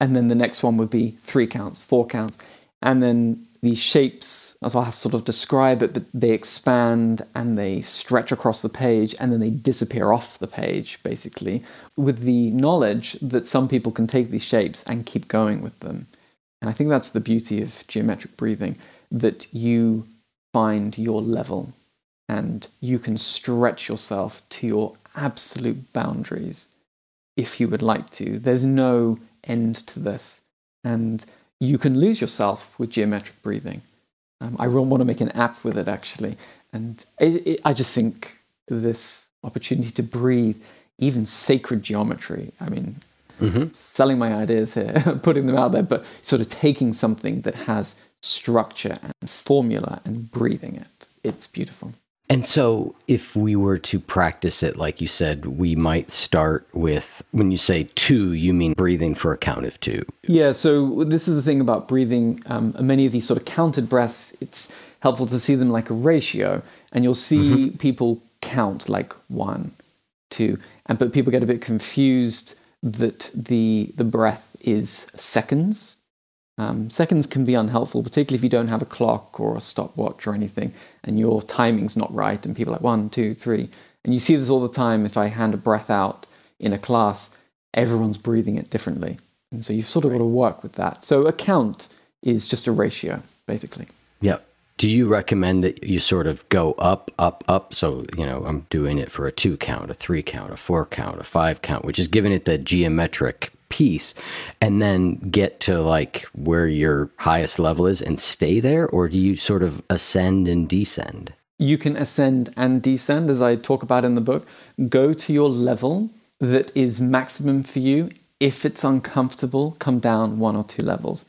and then the next one would be three counts, four counts. And then these shapes, as I'll have sort of describe it, but they expand and they stretch across the page and then they disappear off the page, basically, with the knowledge that some people can take these shapes and keep going with them. And I think that's the beauty of geometric breathing that you find your level and you can stretch yourself to your absolute boundaries if you would like to. There's no end to this. And you can lose yourself with geometric breathing. Um, I really want to make an app with it actually. And it, it, I just think this opportunity to breathe, even sacred geometry, I mean, Mm-hmm. selling my ideas here, putting them out there, but sort of taking something that has structure and formula and breathing it. It's beautiful. And so, if we were to practice it, like you said, we might start with when you say two, you mean breathing for a count of two. Yeah, so this is the thing about breathing. Um, many of these sort of counted breaths, it's helpful to see them like a ratio, and you'll see people count like one, two, and but people get a bit confused that the the breath is seconds. Um, seconds can be unhelpful, particularly if you don't have a clock or a stopwatch or anything, and your timing's not right, and people are like one, two, three, and you see this all the time. If I hand a breath out in a class, everyone's breathing it differently, and so you've sort of got to work with that. So a count is just a ratio, basically. Yep. Do you recommend that you sort of go up, up, up? So, you know, I'm doing it for a two count, a three count, a four count, a five count, which is giving it the geometric piece, and then get to like where your highest level is and stay there? Or do you sort of ascend and descend? You can ascend and descend, as I talk about in the book. Go to your level that is maximum for you. If it's uncomfortable, come down one or two levels.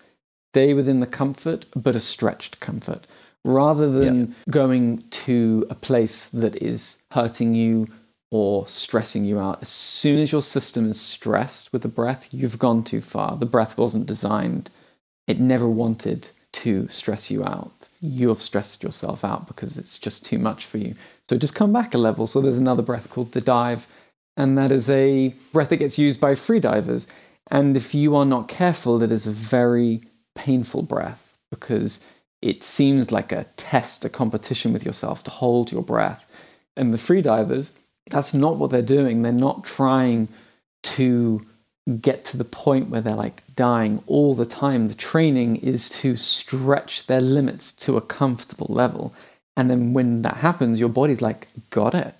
Stay within the comfort, but a stretched comfort. Rather than going to a place that is hurting you or stressing you out, as soon as your system is stressed with the breath, you've gone too far. The breath wasn't designed, it never wanted to stress you out. You have stressed yourself out because it's just too much for you. So just come back a level. So there's another breath called the dive, and that is a breath that gets used by free divers. And if you are not careful, that is a very painful breath because it seems like a test, a competition with yourself to hold your breath. And the free divers, that's not what they're doing. They're not trying to get to the point where they're like dying all the time. The training is to stretch their limits to a comfortable level. And then when that happens, your body's like, got it.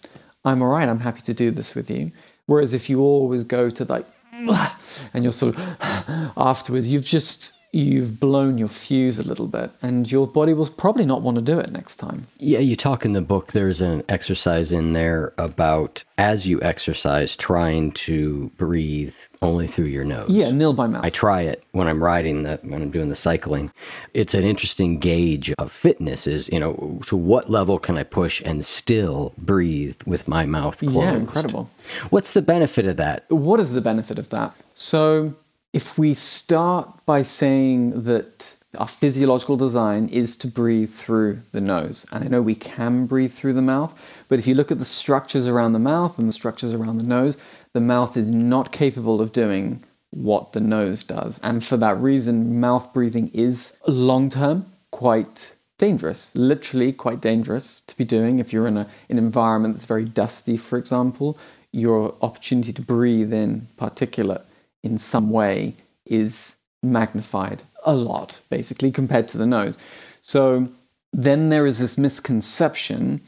I'm all right. I'm happy to do this with you. Whereas if you always go to like, and you're sort of afterwards, you've just you've blown your fuse a little bit and your body will probably not want to do it next time. Yeah, you talk in the book, there's an exercise in there about as you exercise, trying to breathe only through your nose. Yeah, nil by mouth. I try it when I'm riding, the, when I'm doing the cycling. It's an interesting gauge of fitness is, you know, to what level can I push and still breathe with my mouth closed? Yeah, incredible. What's the benefit of that? What is the benefit of that? So, if we start by saying that our physiological design is to breathe through the nose, and I know we can breathe through the mouth, but if you look at the structures around the mouth and the structures around the nose, the mouth is not capable of doing what the nose does. And for that reason, mouth breathing is long term quite dangerous, literally quite dangerous to be doing if you're in a, an environment that's very dusty, for example. Your opportunity to breathe in particulate in some way is magnified a lot, basically, compared to the nose. So then there is this misconception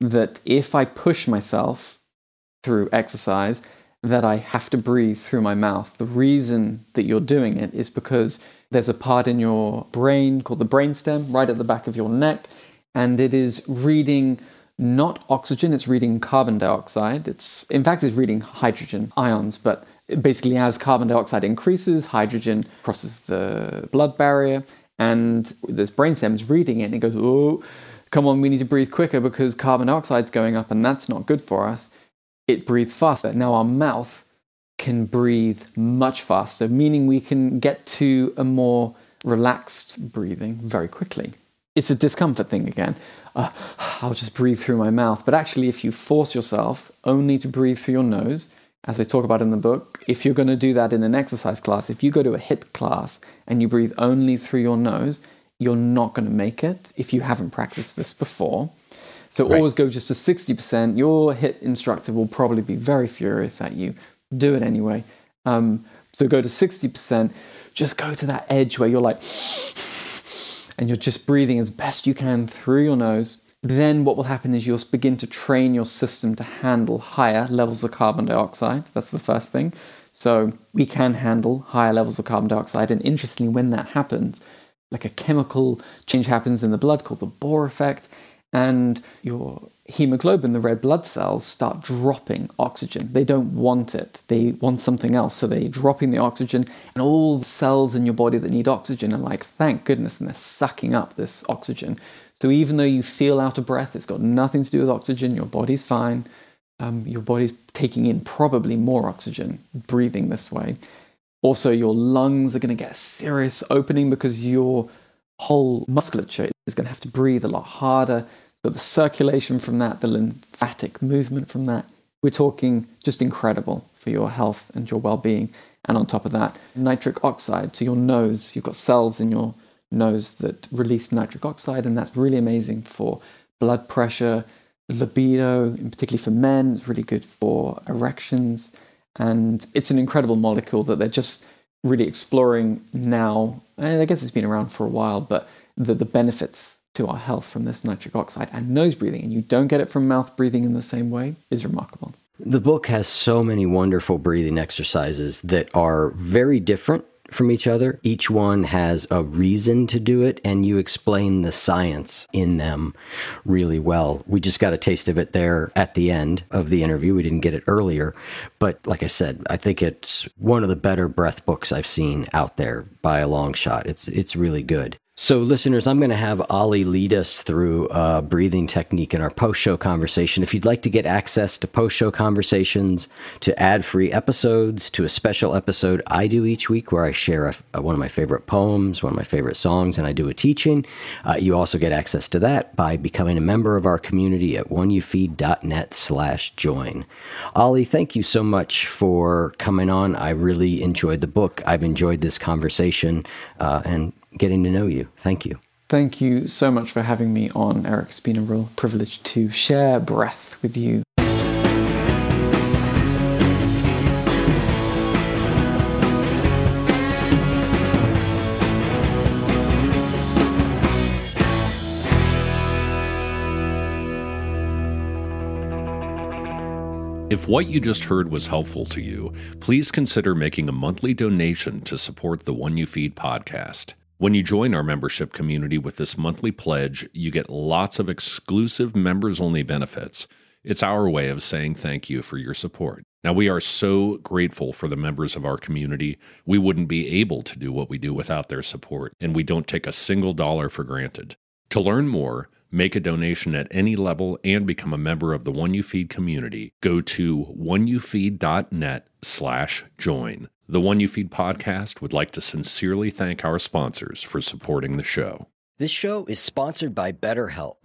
that if I push myself through exercise, that I have to breathe through my mouth. The reason that you're doing it is because there's a part in your brain called the brainstem right at the back of your neck, and it is reading not oxygen, it's reading carbon dioxide. It's in fact it's reading hydrogen ions, but basically as carbon dioxide increases, hydrogen crosses the blood barrier, and this brainstem is reading it and it goes, oh, come on, we need to breathe quicker because carbon dioxide's going up and that's not good for us. It breathes faster. Now our mouth can breathe much faster, meaning we can get to a more relaxed breathing very quickly. It's a discomfort thing again. Uh, I'll just breathe through my mouth. But actually, if you force yourself only to breathe through your nose, as they talk about in the book, if you're going to do that in an exercise class, if you go to a HIIT class and you breathe only through your nose, you're not going to make it if you haven't practiced this before. So right. always go just to 60%. Your HIIT instructor will probably be very furious at you. Do it anyway. Um, so go to 60%. Just go to that edge where you're like, and you're just breathing as best you can through your nose then what will happen is you'll begin to train your system to handle higher levels of carbon dioxide. That's the first thing. So we can handle higher levels of carbon dioxide. And interestingly, when that happens, like a chemical change happens in the blood called the Bohr effect, and your hemoglobin, the red blood cells, start dropping oxygen. They don't want it, they want something else. So they're dropping the oxygen, and all the cells in your body that need oxygen are like, thank goodness, and they're sucking up this oxygen. So even though you feel out of breath, it's got nothing to do with oxygen, your body's fine. Um, your body's taking in probably more oxygen breathing this way. Also, your lungs are going to get a serious opening because your whole musculature is going to have to breathe a lot harder. So, the circulation from that, the lymphatic movement from that, we're talking just incredible for your health and your well being. And on top of that, nitric oxide to your nose. You've got cells in your nose that release nitric oxide, and that's really amazing for blood pressure, libido, and particularly for men. It's really good for erections, and it's an incredible molecule that they're just really exploring now. And I guess it's been around for a while, but the, the benefits to our health from this nitric oxide and nose breathing, and you don't get it from mouth breathing in the same way, is remarkable. The book has so many wonderful breathing exercises that are very different from each other. Each one has a reason to do it, and you explain the science in them really well. We just got a taste of it there at the end of the interview. We didn't get it earlier. But like I said, I think it's one of the better breath books I've seen out there by a long shot. It's, it's really good. So, listeners, I'm going to have Ollie lead us through a breathing technique in our post show conversation. If you'd like to get access to post show conversations, to ad free episodes, to a special episode I do each week where I share a, a, one of my favorite poems, one of my favorite songs, and I do a teaching, uh, you also get access to that by becoming a member of our community at oneyoufeed.net slash join. Ollie, thank you so much for coming on. I really enjoyed the book. I've enjoyed this conversation, uh, and getting to know you. Thank you. Thank you so much for having me on, Eric. It's been a real privilege to share breath with you. If what you just heard was helpful to you, please consider making a monthly donation to support the One You Feed podcast. When you join our membership community with this monthly pledge, you get lots of exclusive members only benefits. It's our way of saying thank you for your support. Now, we are so grateful for the members of our community. We wouldn't be able to do what we do without their support, and we don't take a single dollar for granted. To learn more, make a donation at any level, and become a member of the One You Feed community, go to oneyoufeed.net slash join. The One You Feed podcast would like to sincerely thank our sponsors for supporting the show. This show is sponsored by BetterHelp.